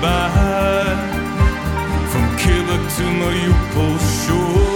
goodbye from Quebec to Mariupol shore.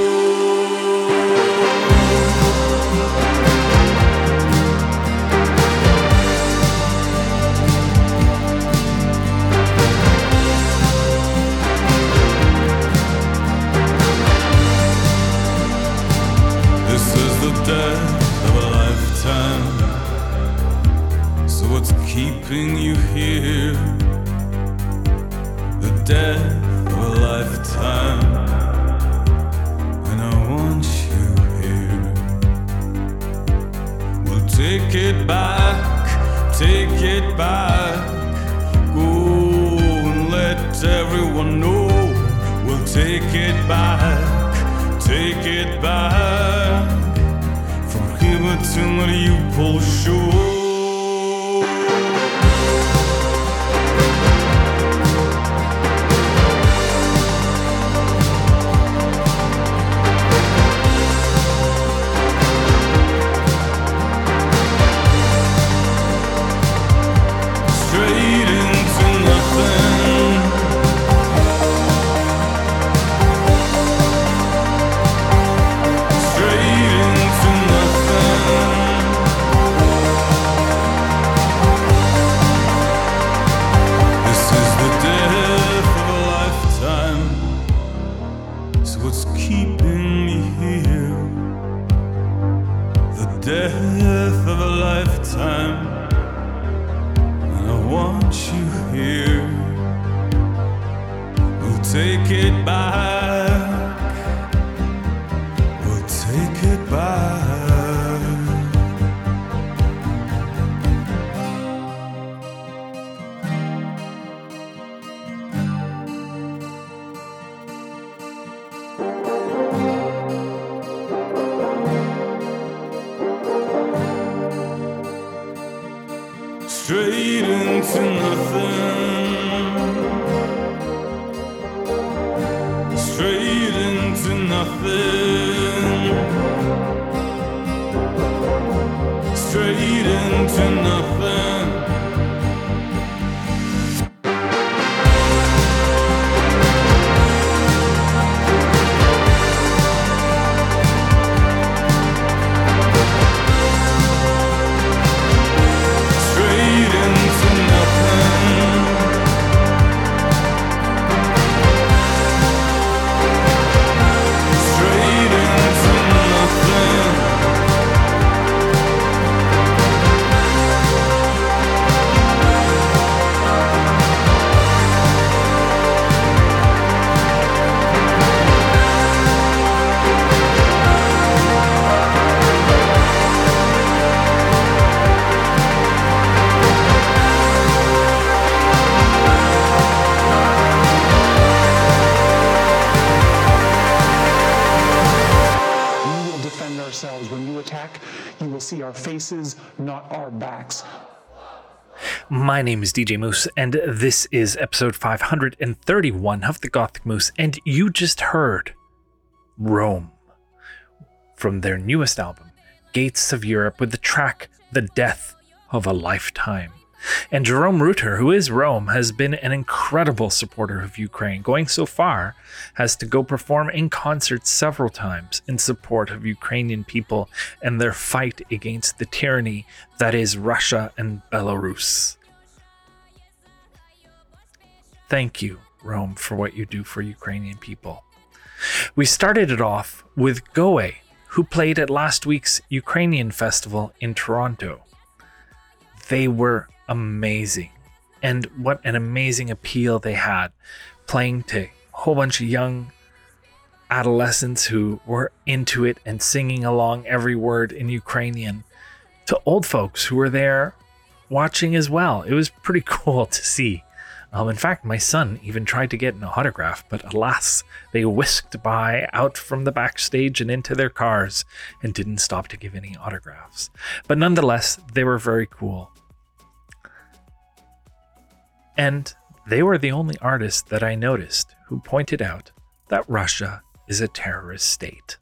Faces, not our backs. My name is DJ Moose, and this is episode 531 of the Gothic Moose, and you just heard Rome from their newest album, Gates of Europe, with the track The Death of a Lifetime. And Jerome Reuter, who is Rome, has been an incredible supporter of Ukraine, going so far as to go perform in concert several times in support of Ukrainian people and their fight against the tyranny that is Russia and Belarus. Thank you, Rome, for what you do for Ukrainian people. We started it off with Go_A, who played at last week's Ukrainian festival in Toronto. They were amazing. And what an amazing appeal they had, playing to a whole bunch of young adolescents who were into it and singing along every word in Ukrainian, to old folks who were there watching as well. It was pretty cool to see. Um, in fact, my son even tried to get an autograph, but alas, they whisked by out from the backstage and into their cars and didn't stop to give any autographs. But nonetheless, they were very cool. And they were the only artists that I noticed who pointed out that Russia is a terrorist state.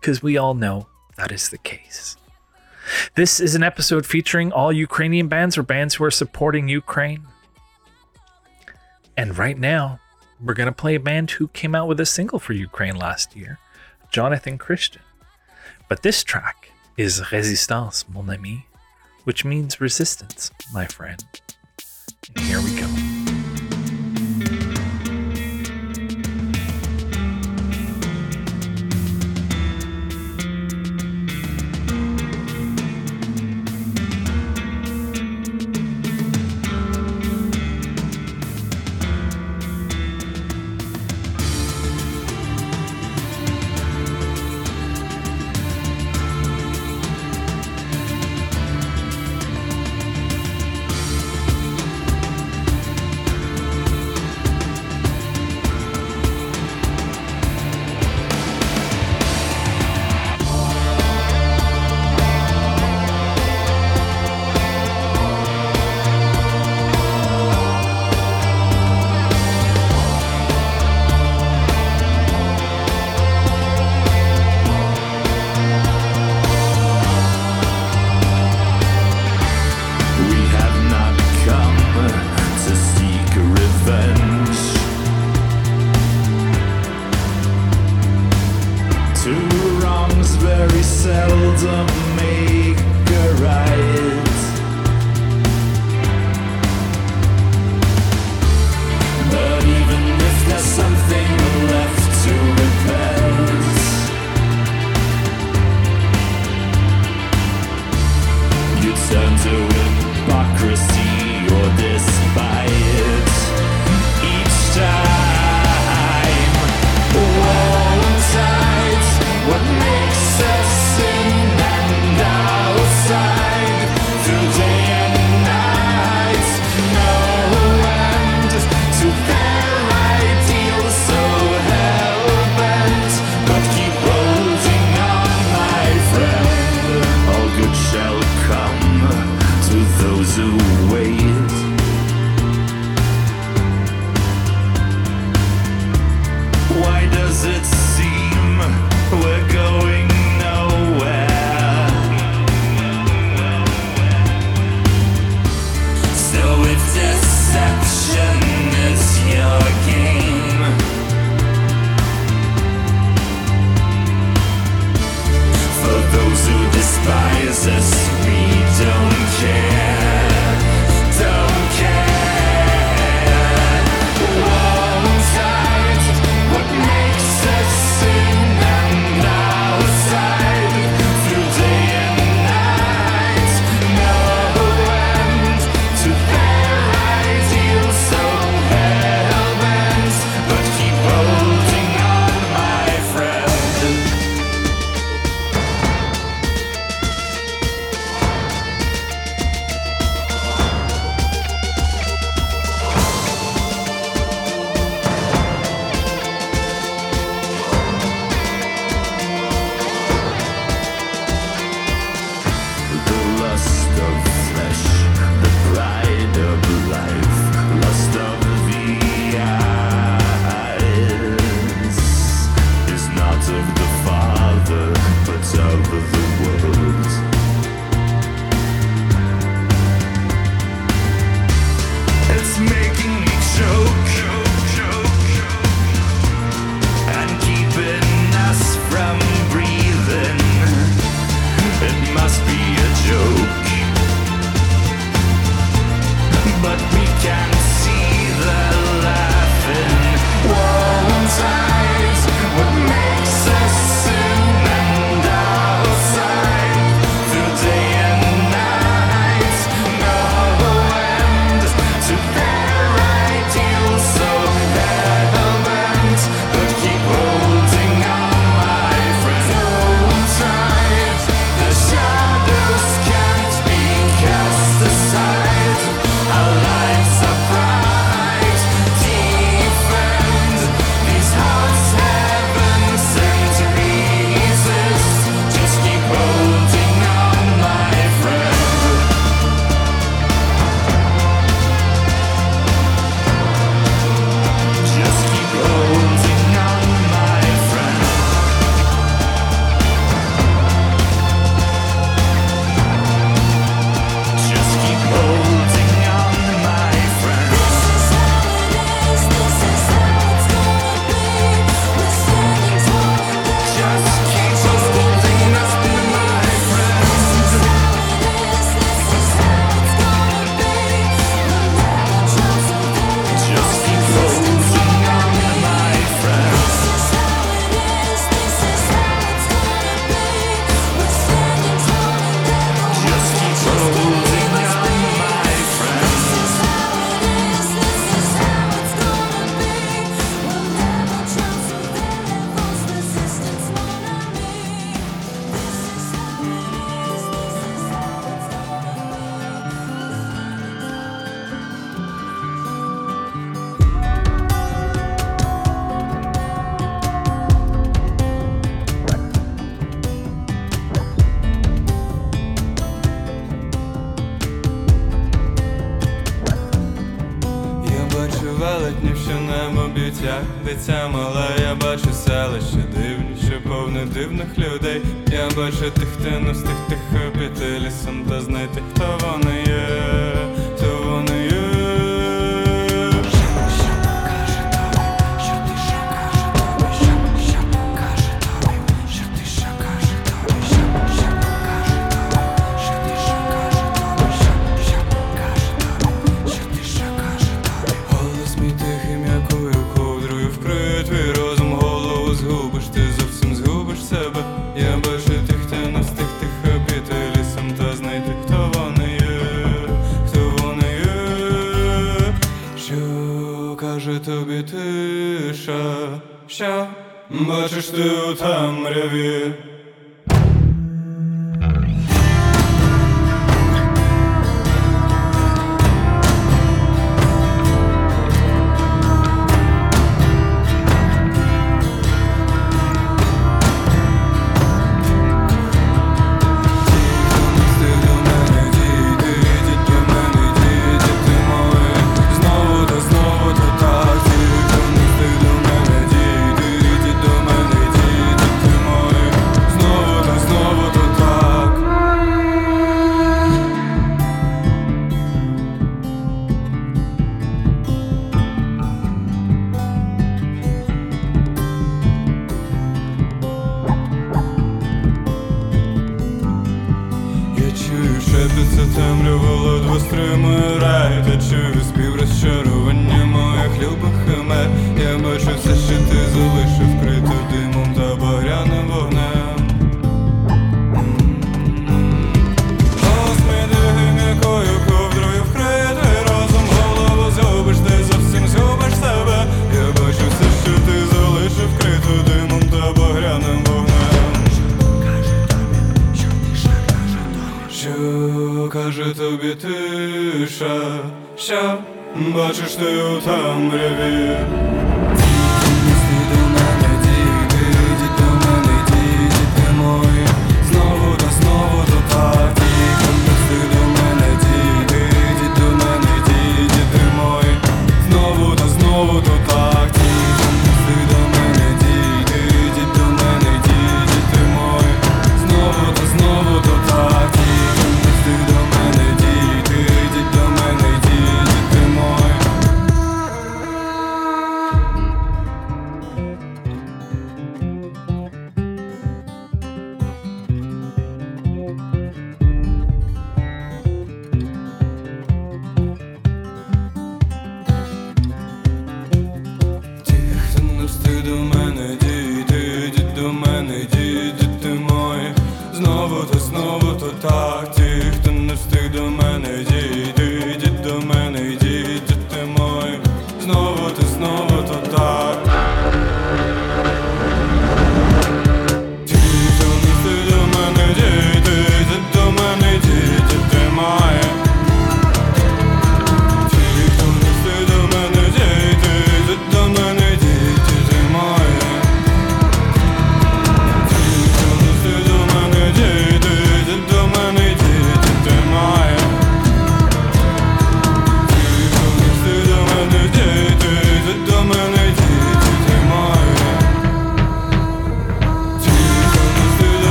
Because we all know that is the case. This is an episode featuring all Ukrainian bands or bands who are supporting Ukraine. And right now, we're going to play a band who came out with a single for Ukraine last year, Jonathan Christian. But this track is Résistance, mon ami, which means resistance, my friend. Here we go.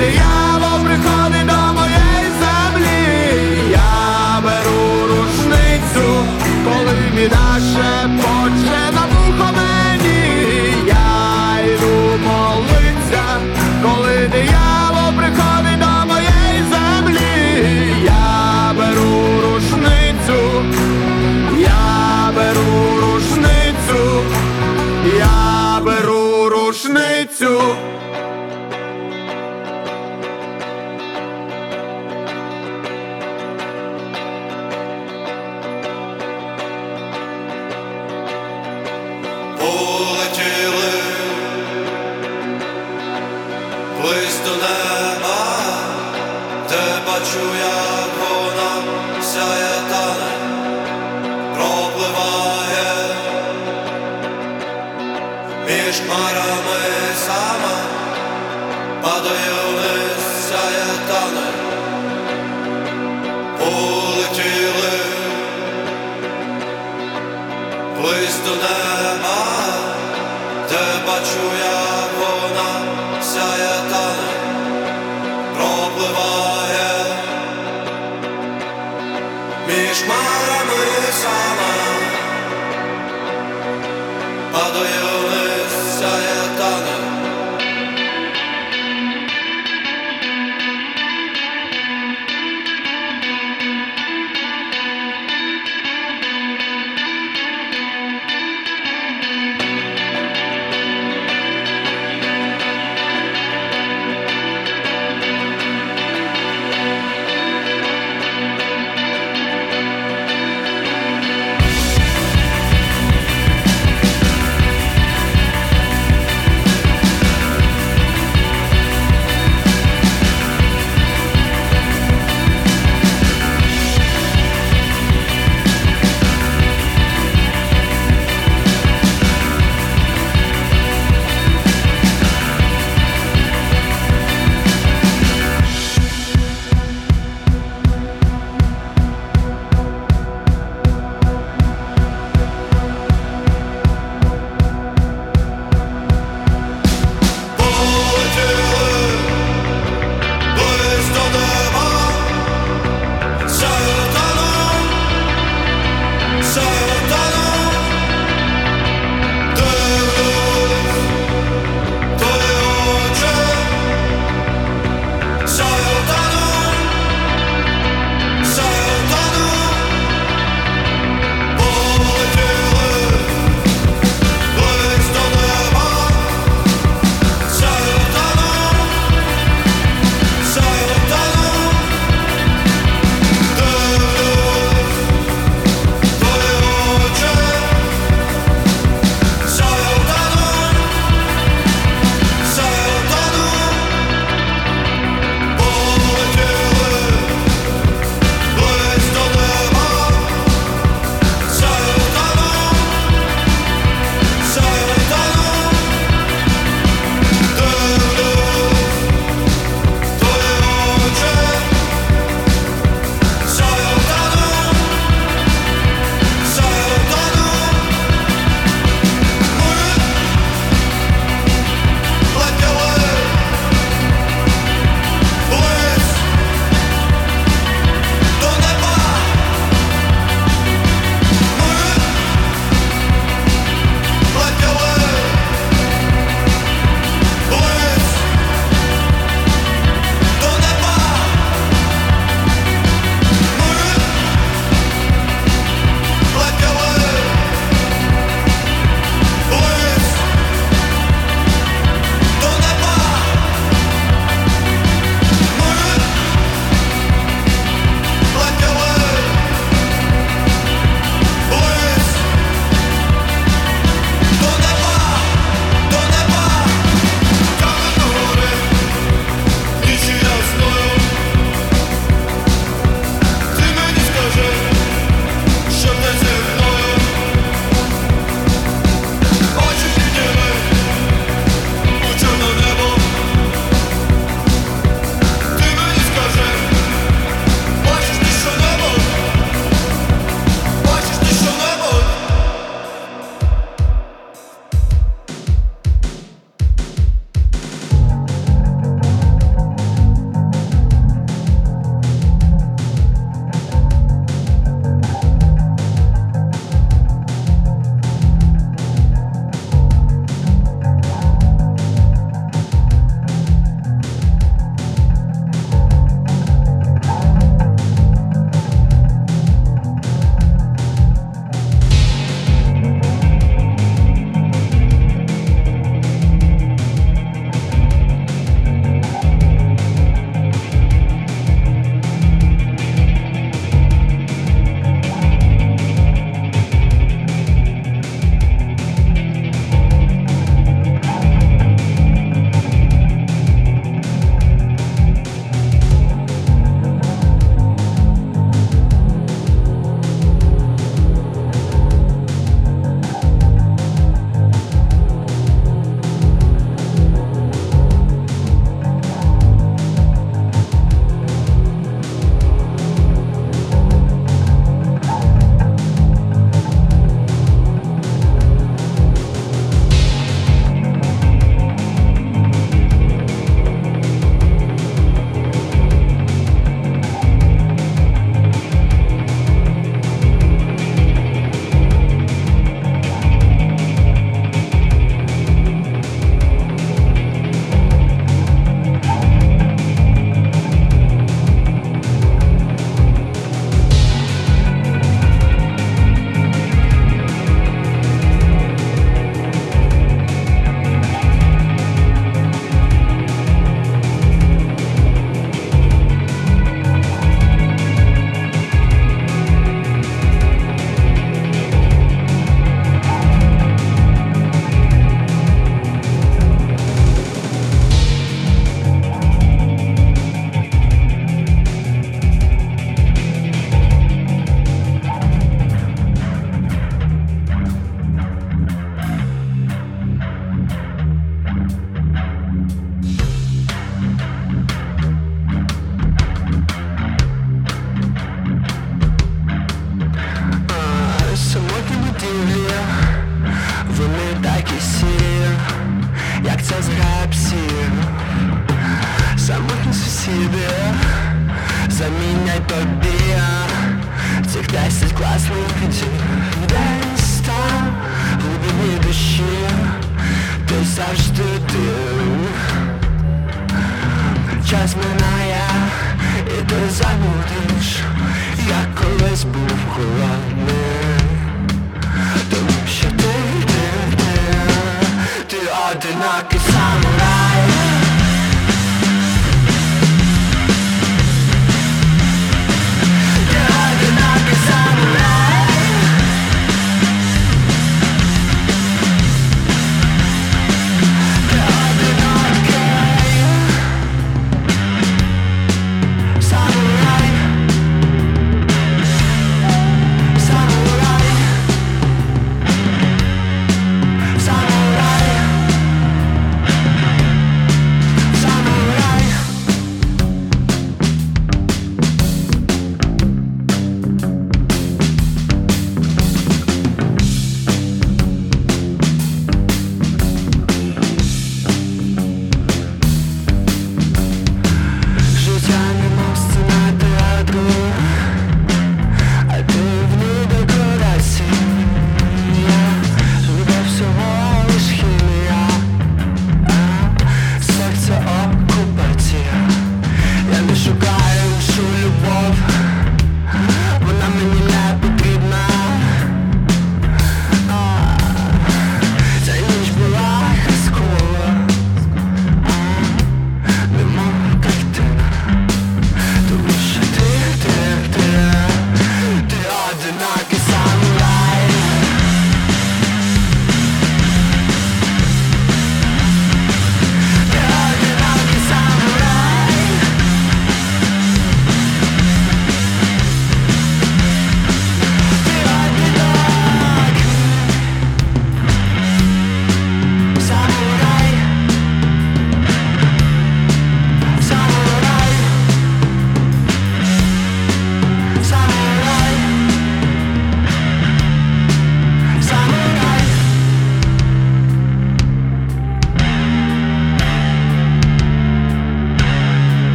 the hour, we're 10 класних днів Десь там у глибині душі Ти завжди ти. Час минає і ти забудеш Як колись був холодний Тому що ти, ти, ти Ти одинокий самурай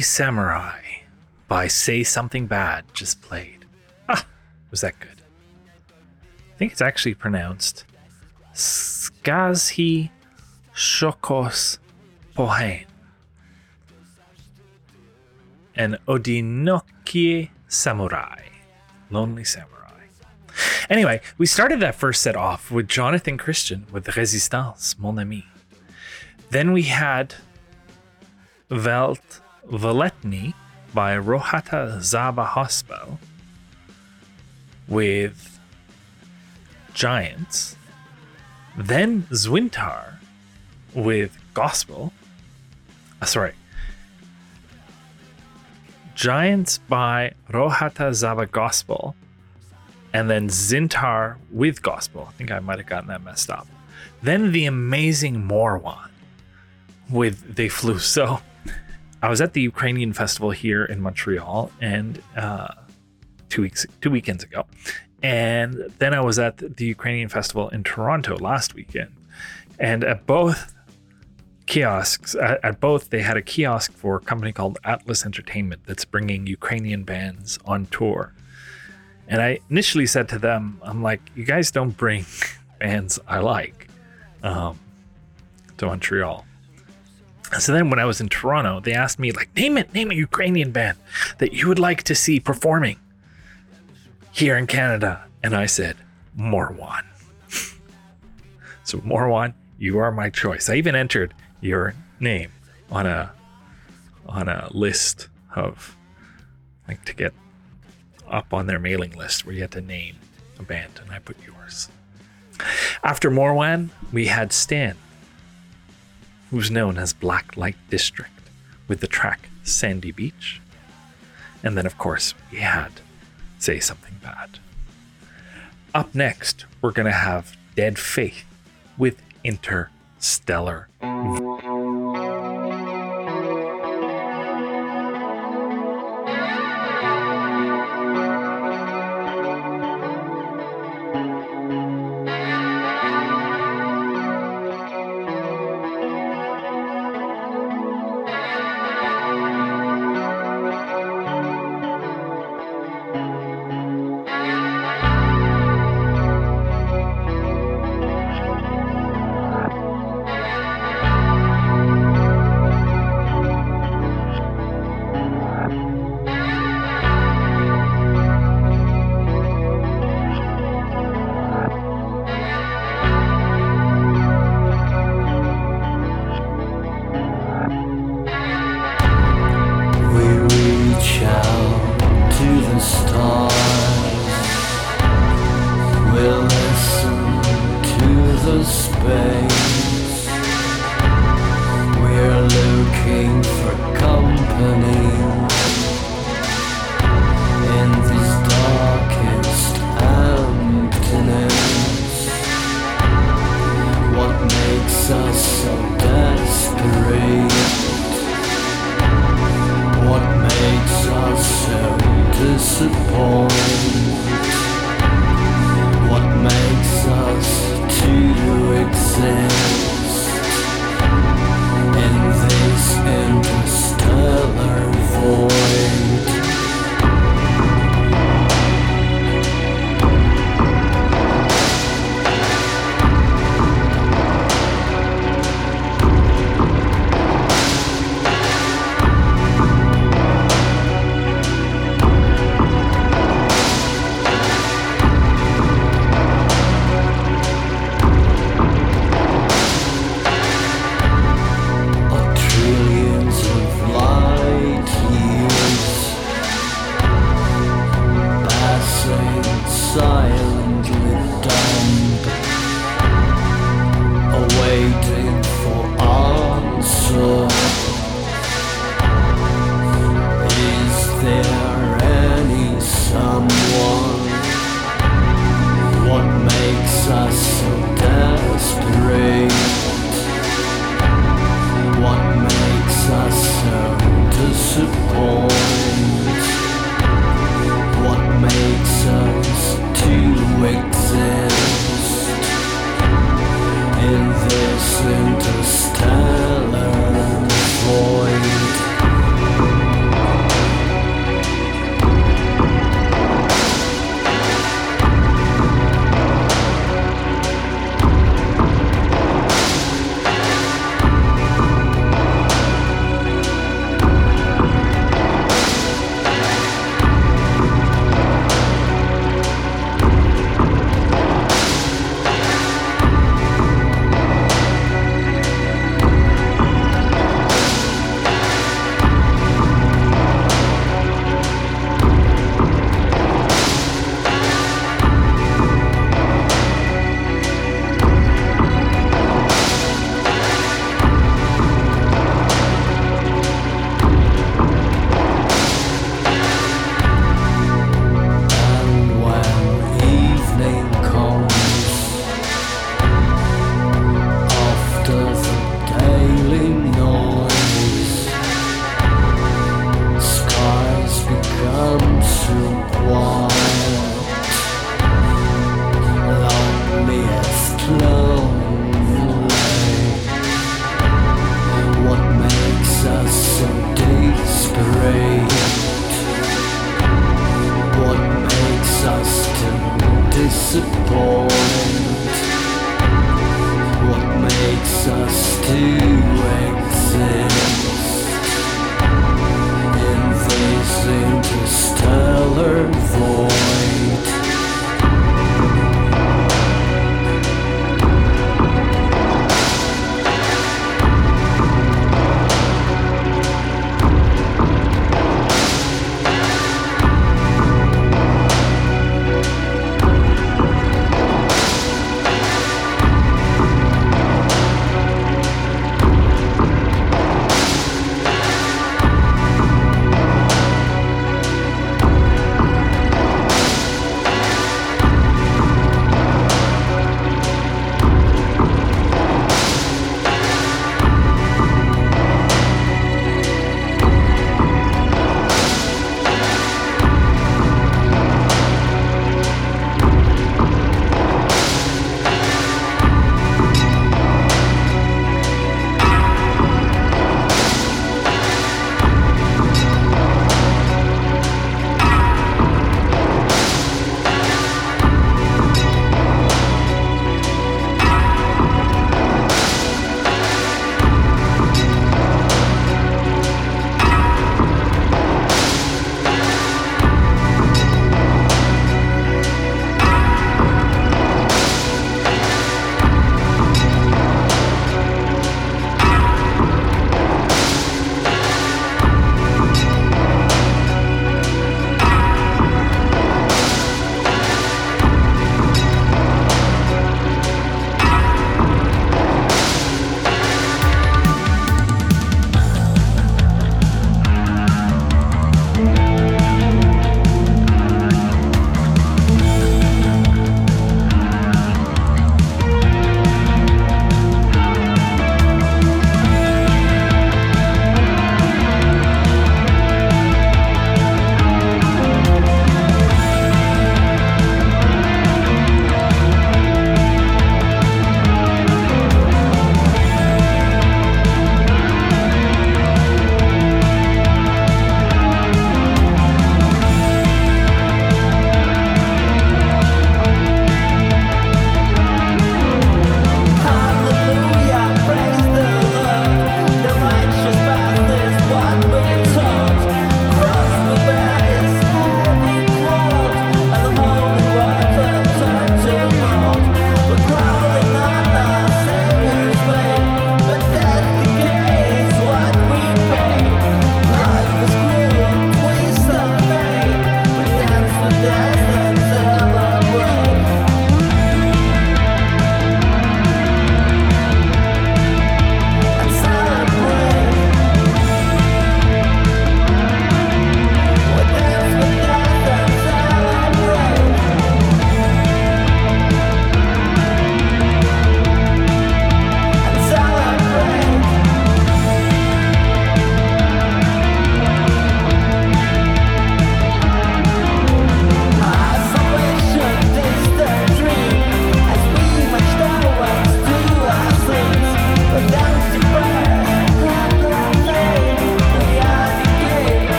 Samurai by Say Something Bad just played. Ah, was that good? I think it's actually pronounced Skazhi Shokos Pohain. And Odinokie Samurai. Lonely Samurai. Anyway, we started that first set off with Jonathan Christian with Resistance, Mon Ami. Then we had Velt Veletny by Rohata Zaba Hospital with Giants. Then Zwintar with Gospel. Uh, sorry. Giants by Rohata Zaba Gospel. And then Zintar with Gospel. I think I might have gotten that messed up. Then the amazing Morwan with They Flew. So I was at the Ukrainian festival here in Montreal and uh, two weeks, two weekends ago. And then I was at the Ukrainian festival in Toronto last weekend. And at both kiosks, at, both, they had a kiosk for a company called Atlas Entertainment that's bringing Ukrainian bands on tour. And I initially said to them, I'm like, you guys don't bring bands I like um, to Montreal. So then when I was in Toronto, they asked me, like, name it, name a Ukrainian band that you would like to see performing here in Canada. And I said, Morwan. so, Morwan, you are my choice. I even entered your name on a on a list of like to get up on their mailing list where you had to name a band, and I put yours. After Morwan, we had Stan, who's known as Black Light District, with the track Sandy Beach. And then, of course, we had Say Something Bad. Up next, we're going to have Dead Faith with Interstellar.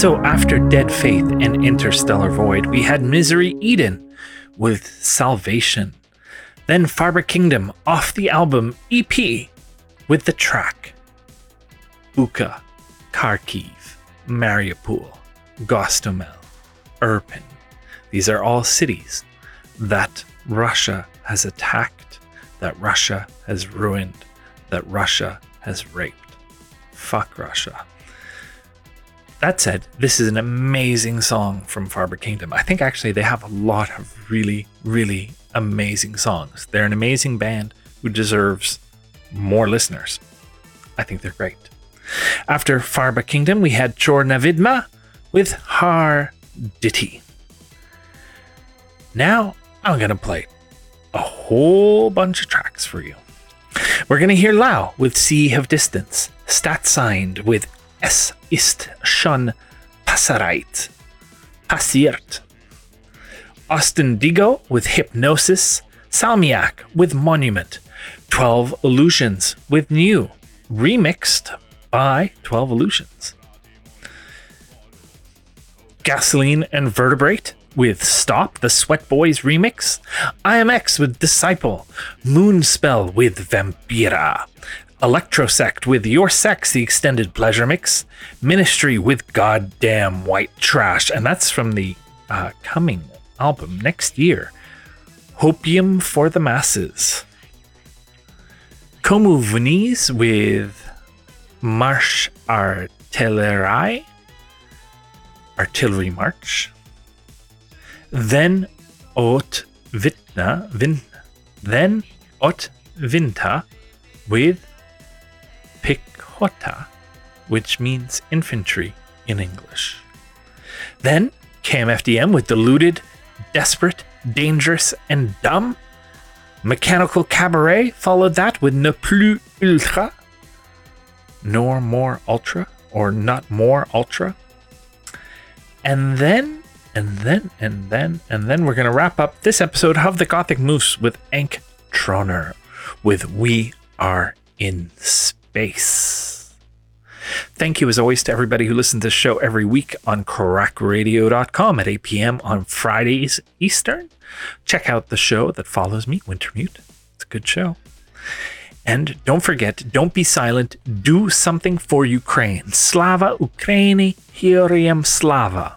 So after Dead Faith and Interstellar Void, we had Misery Eden with Salvation. Then Farber Kingdom off the album EP with the track Bucha, Kharkiv, Mariupol, Gostomel, Irpin. These are all cities that Russia has attacked, that Russia has ruined, that Russia has raped. Fuck Russia. That said, this is an amazing song from Farber Kingdom. I think actually they have a lot of really, really amazing songs. They're an amazing band who deserves more listeners. I think they're great. After Farba Kingdom, we had Chorna Vidma with Har Ditty. Now I'm going to play a whole bunch of tracks for you. We're going to hear Lao with Sea of Distance, Stat Signed with Es ist schon Passereit, Passiert. Austin Digo with Hypnosis, Salmiak with Monument, 12 Illusions with New, remixed by 12 Illusions. Gasoline and Vertebrate with Stop, the Sweat Boys remix, IMX with Disciple, Moonspell with Vampira, Electrosect with Your Sex, the extended pleasure mix, Ministry with Goddamn White Trash, and that's from the uh, coming album next year, Hopium for the Masses. Como Venice with Marsh Artillerie, Artillery March. Then Ot Vitna, Vin, then Ot Vinta with Pichota, which means infantry in English. Then came FDM with Deluded, Desperate, Dangerous, and Dumb. Mechanical Cabaret followed that with Ne Plus Ultra, nor more ultra, or not more ultra. And then, and then, and then, and then we're going to wrap up this episode of the Gothic Moose with Enk Troner with We Are in Space. Thank you, as always, to everybody who listens to this show every week on crackradio.com at 8 p.m. on Fridays Eastern. Check out the show that follows me, Wintermute. It's a good show. And don't forget, don't be silent. Do something for Ukraine. Slava Ukraini, Heroiam Slava.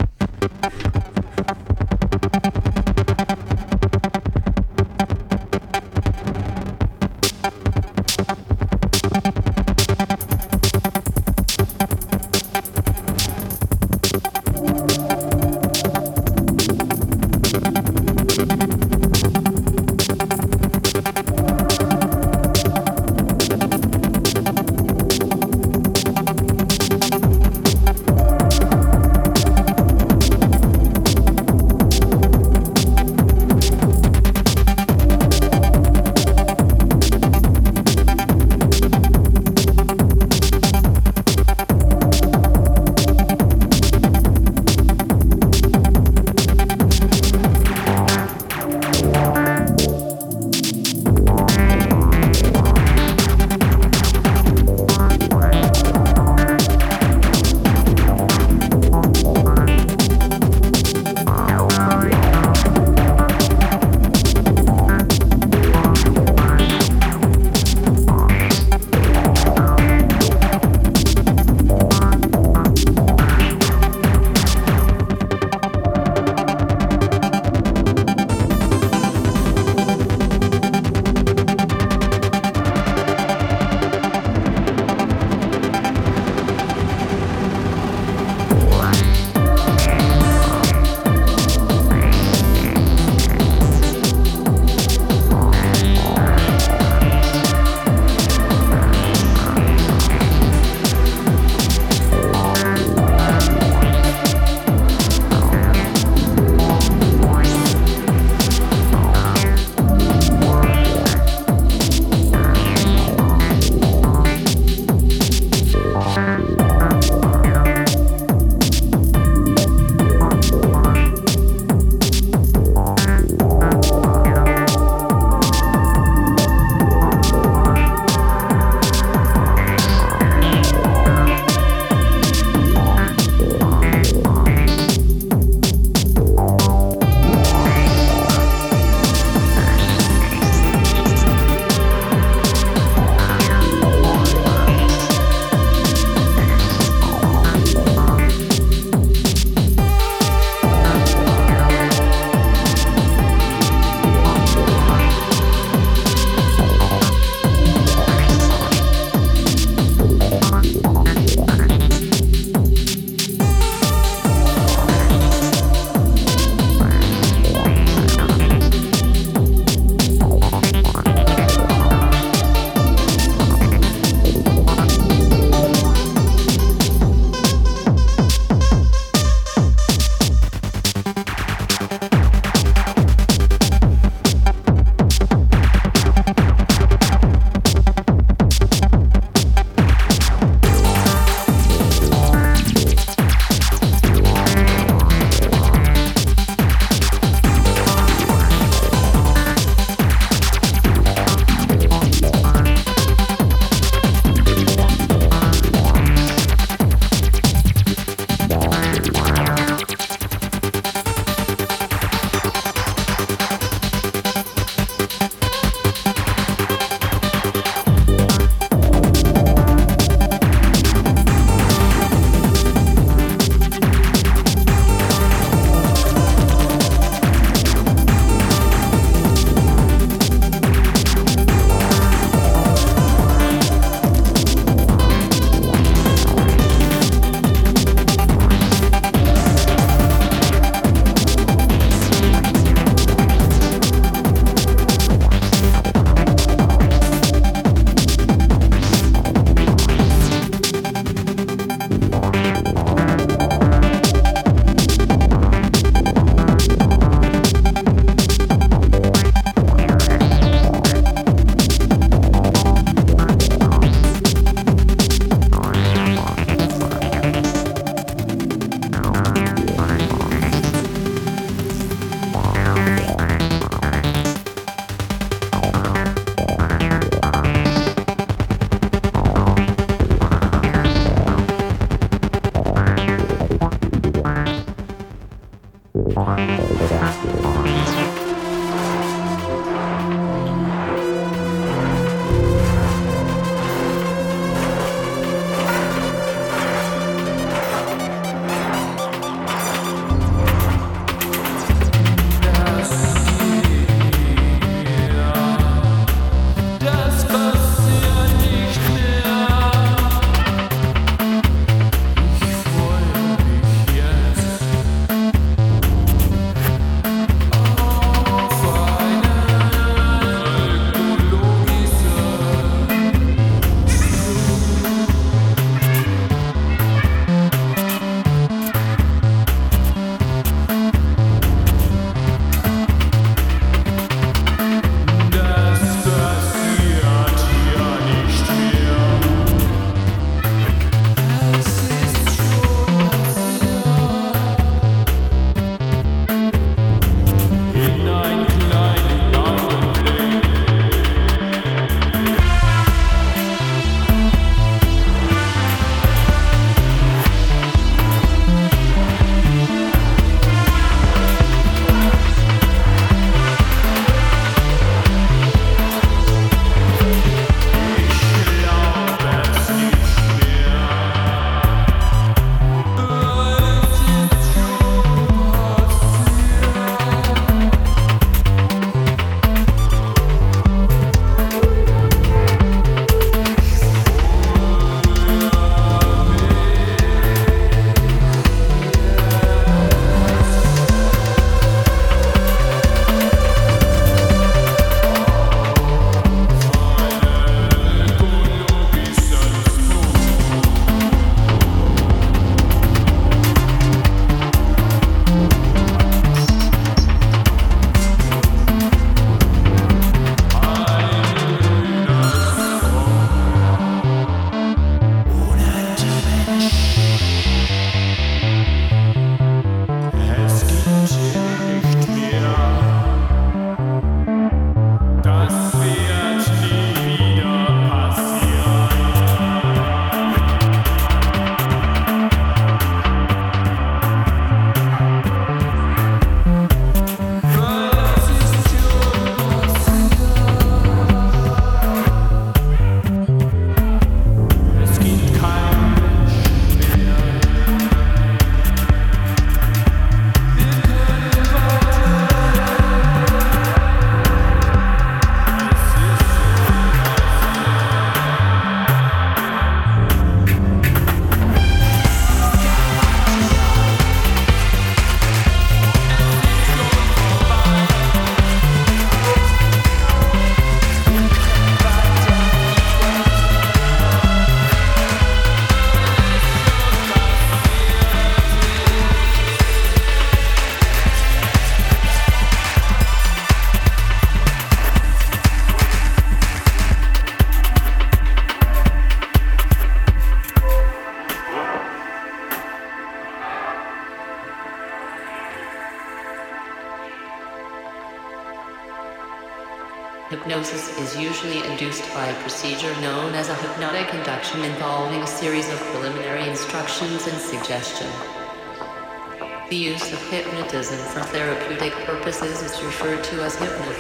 Is referred to as hypnotherapy.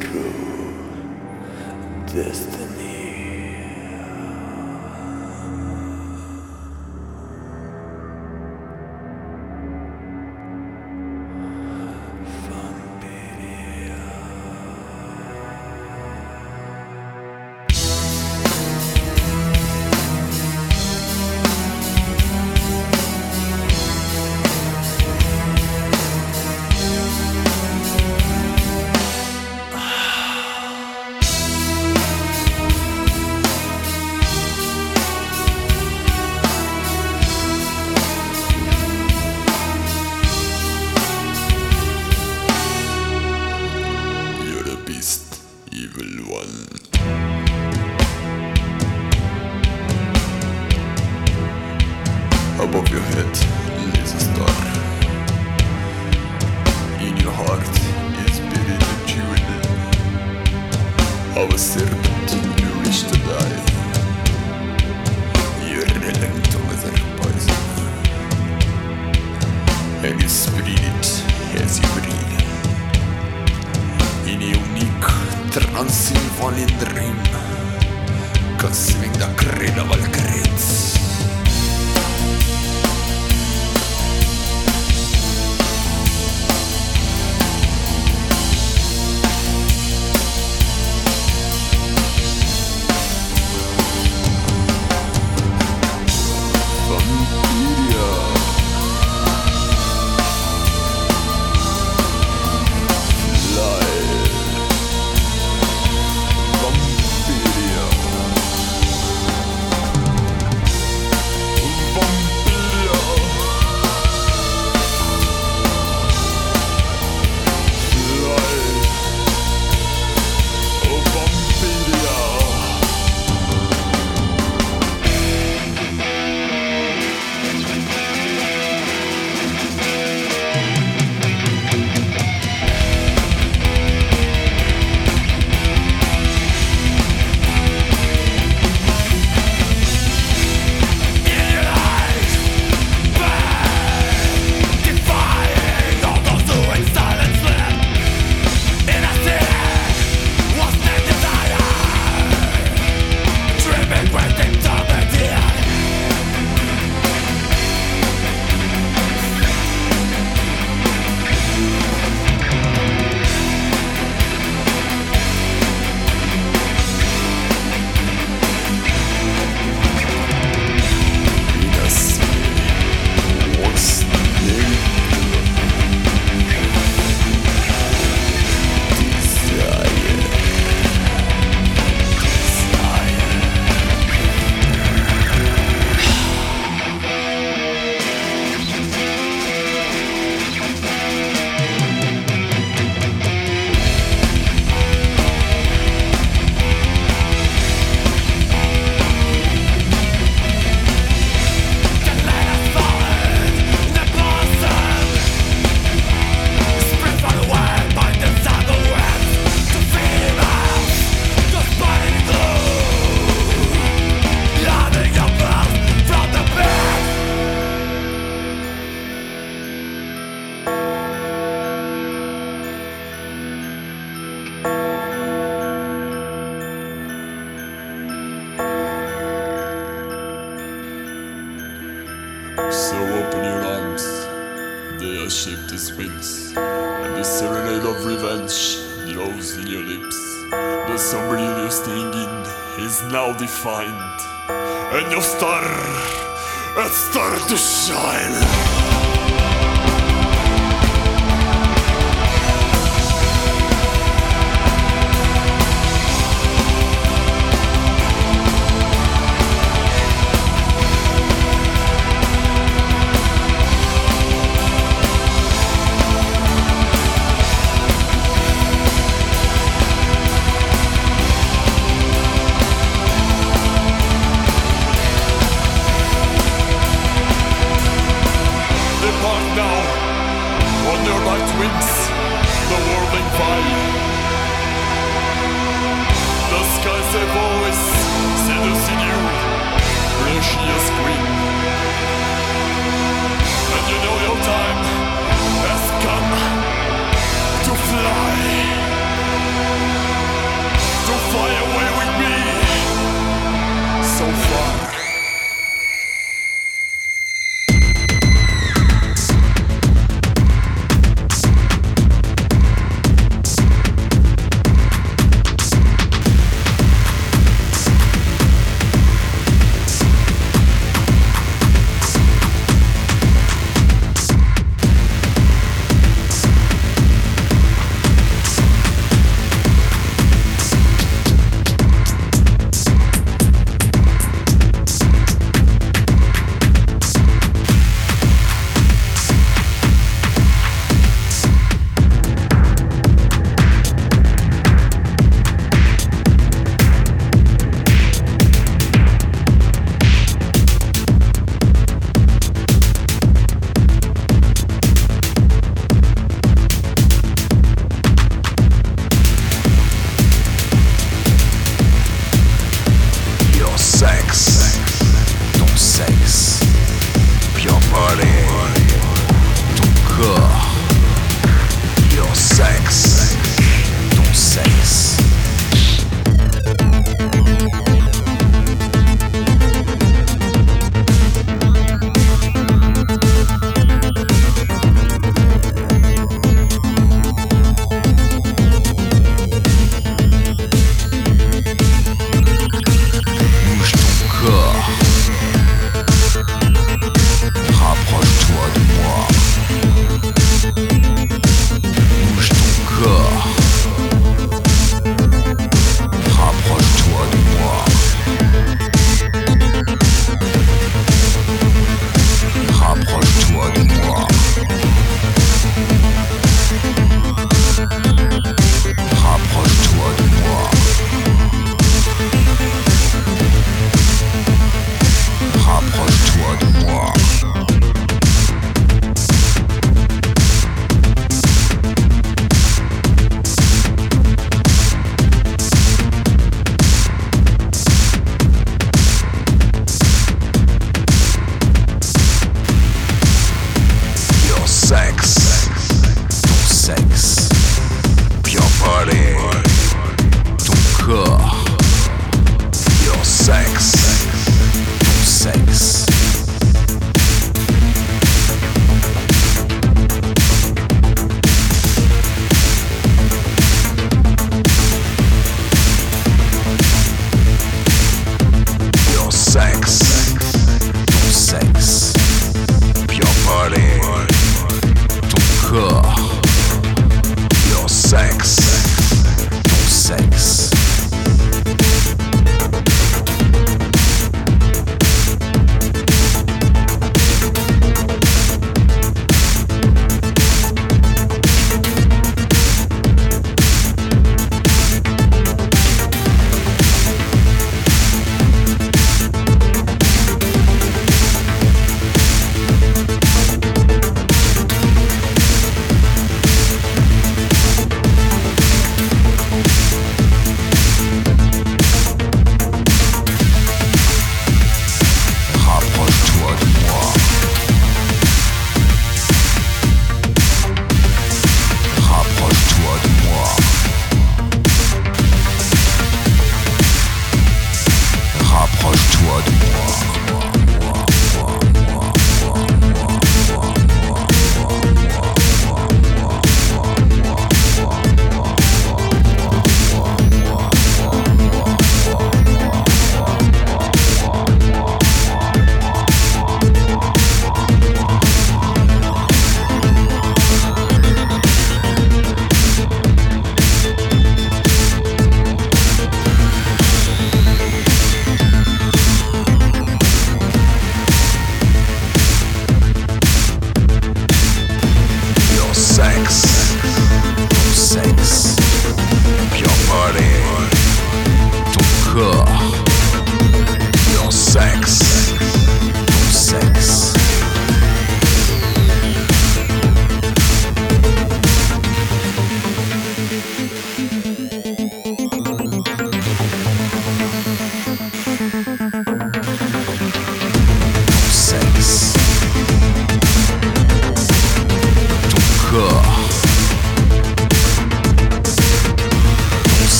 True destiny. As wings, and the serenade of revenge glows in your lips. The somber you're staying in is now defined, and your star has started to shine.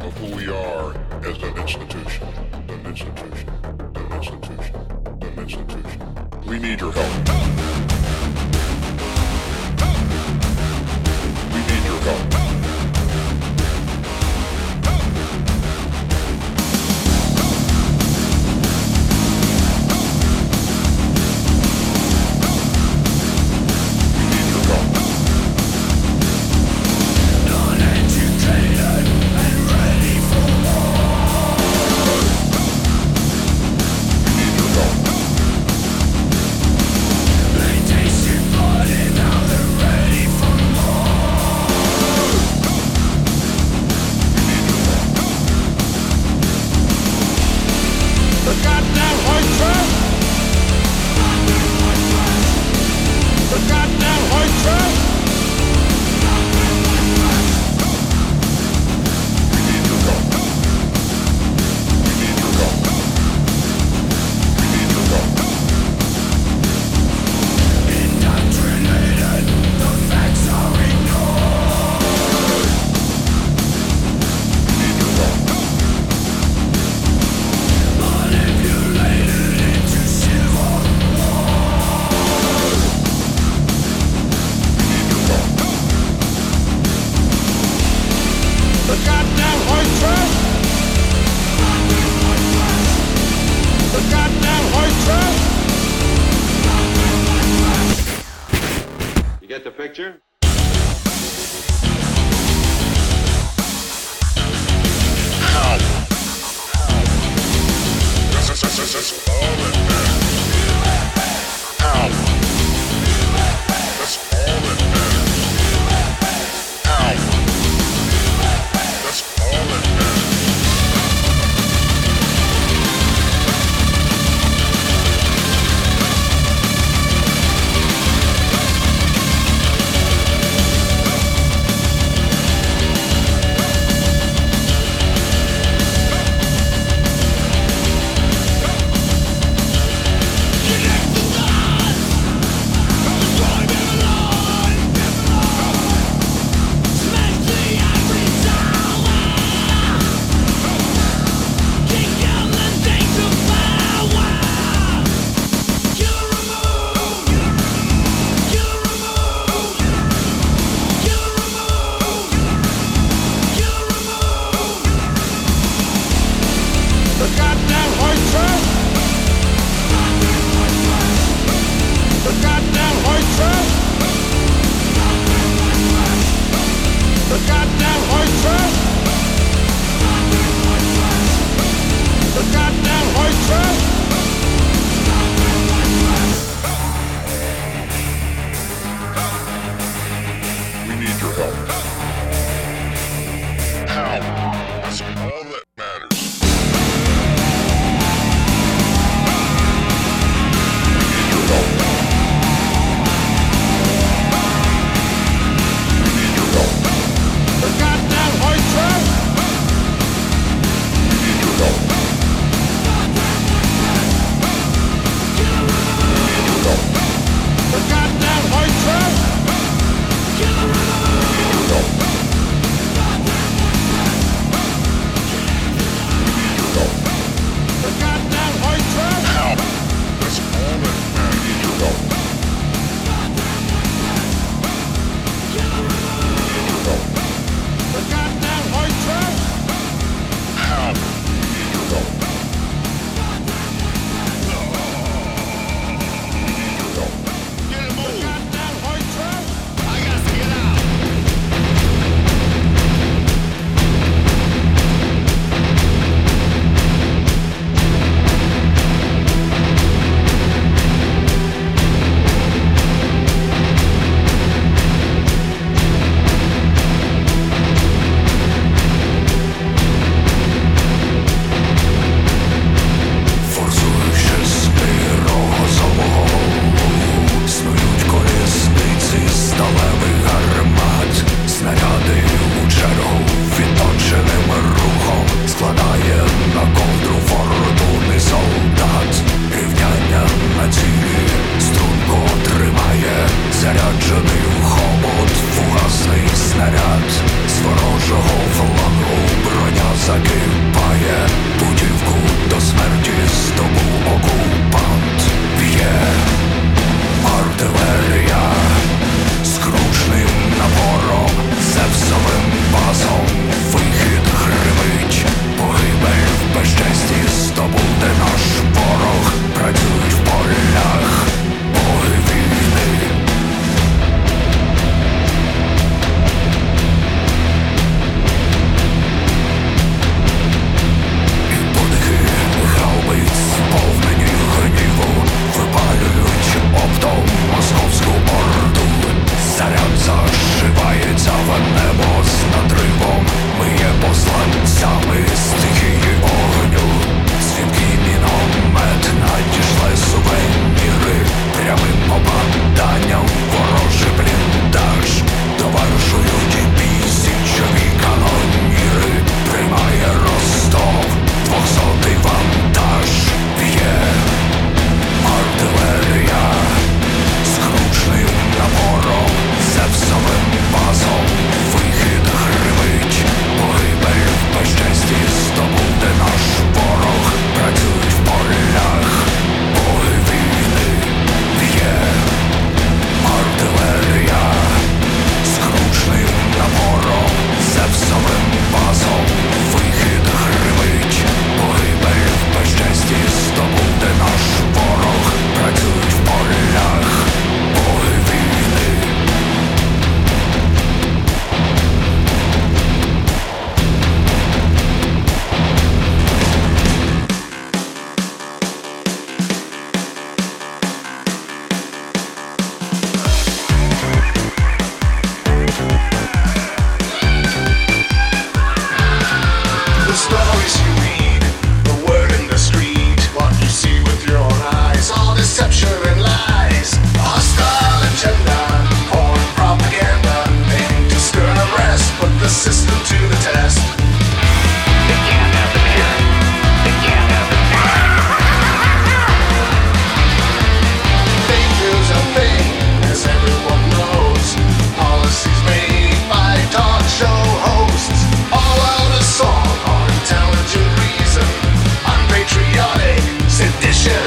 of who we are as an institution, an institution, an institution, an institution. We need your help. We need your help.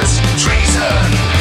Treason!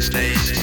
States.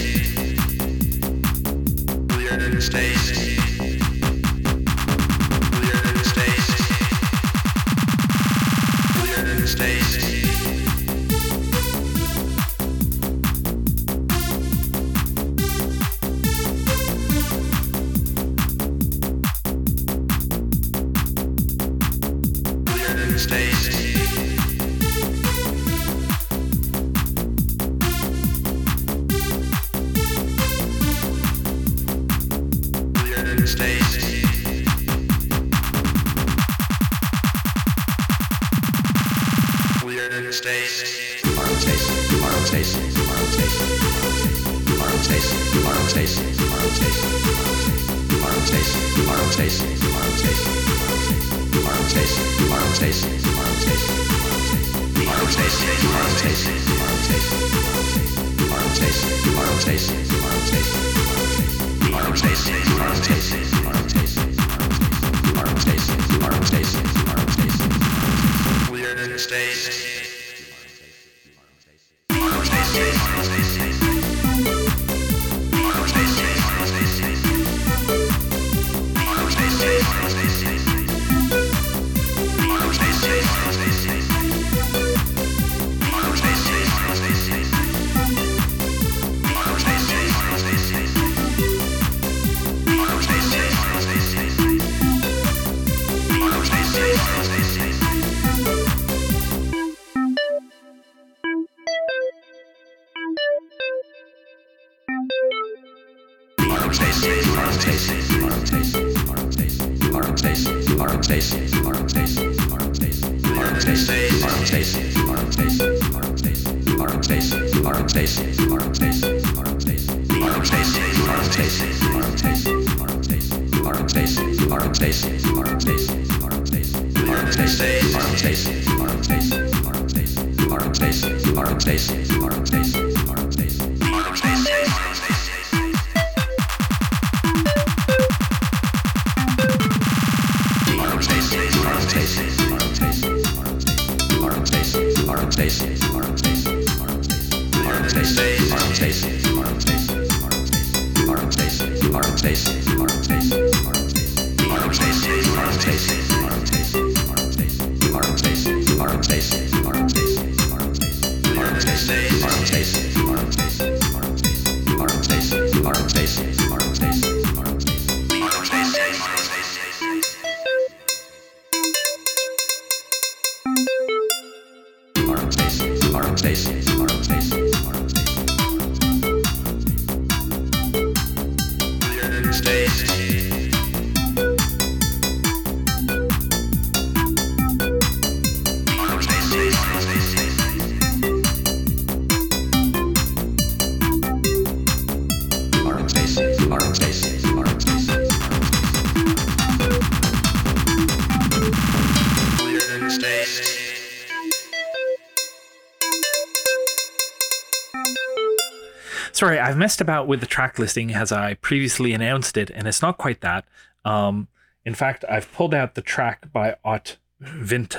I've messed about with the track listing as I previously announced it, and it's not quite that. Um, in fact, I've pulled out the track by Ot Vint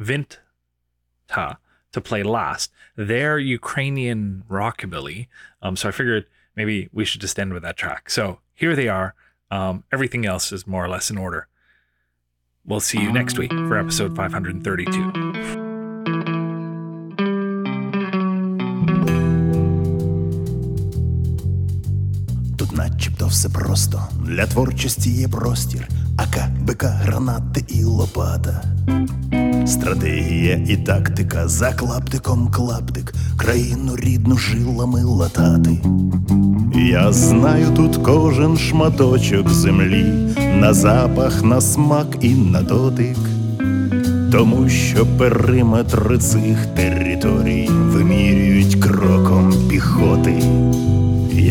Vinta to play last. They're Ukrainian rockabilly. Um, so I figured maybe we should just end with that track. So here they are. Um, everything else is more or less in order. We'll see you next week for episode 532. Все просто. Для творчості є простір, АК, БК, гранати і лопата. Стратегія і тактика за клаптиком клаптик, країну рідну жилами латати. Я знаю тут кожен шматочок землі, на запах, на смак і на дотик. Тому що периметри цих територій вимірюють кроком піхоти.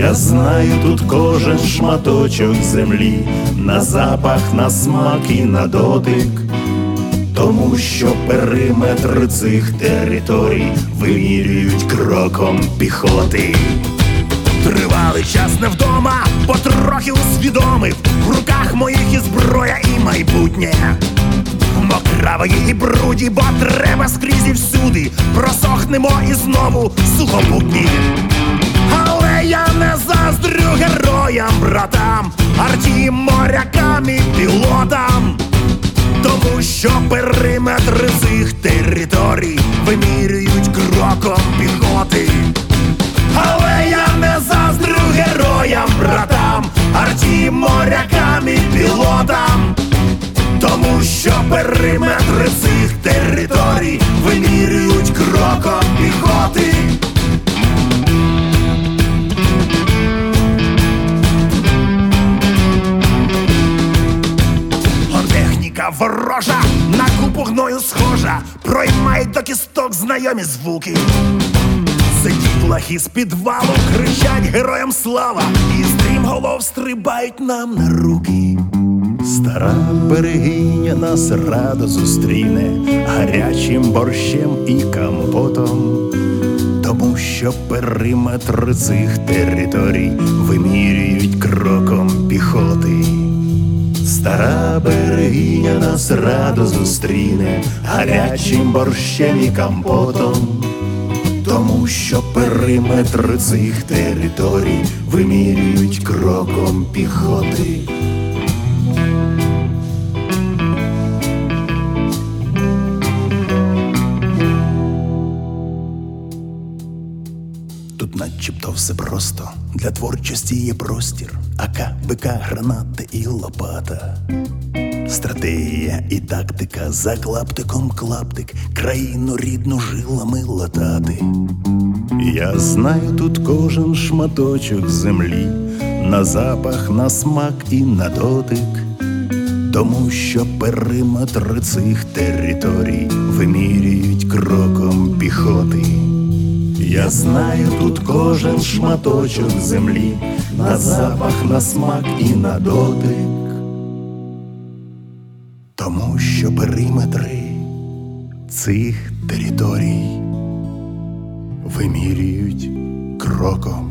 Я знаю тут кожен шматочок землі, на запах, на смак і на дотик. Тому що периметр цих територій вимірюють кроком піхоти. Тривалий час не вдома, потрохи усвідомив в руках моїх і зброя, і майбутнє. Мокравої і бруді, бо треба скрізь і всюди. Просохнемо і знову сухопутні. Я не заздрю героям, братам, артім, морякам і пілотам. Тому що периметри цих територій вимірюють кроком піхоти. Але я не заздрю героям, братам, артім, морякам і пілотам. Тому що периметри цих територій вимірюють кроком піхоти. Ворожа, на купу гною схожа, проймають до кісток знайомі звуки. Сидіть лахи з підвалу, кричать героям слава, і стрімголов стрибають нам на руки. Стара берегиня нас радо зустріне гарячим борщем і компотом. Тому що периметр цих територій вимірюють кроком піхоти. Стара берегиня нас радо зустріне гарячим борщем і компотом. Тому що периметр цих територій вимірюють кроком піхоти. Начебто все просто. Для творчості є простір, АК, БК, гранати і лопата. Стратегія і тактика за клаптиком клаптик, країну рідну жилами латати. Я знаю тут кожен шматочок землі, на запах, на смак і на дотик. Тому що периметр цих територій вимірюють кроком піхоти. Я знаю тут кожен шматочок землі, на запах, на смак і на дотик. Тому що периметри цих територій вимірюють кроком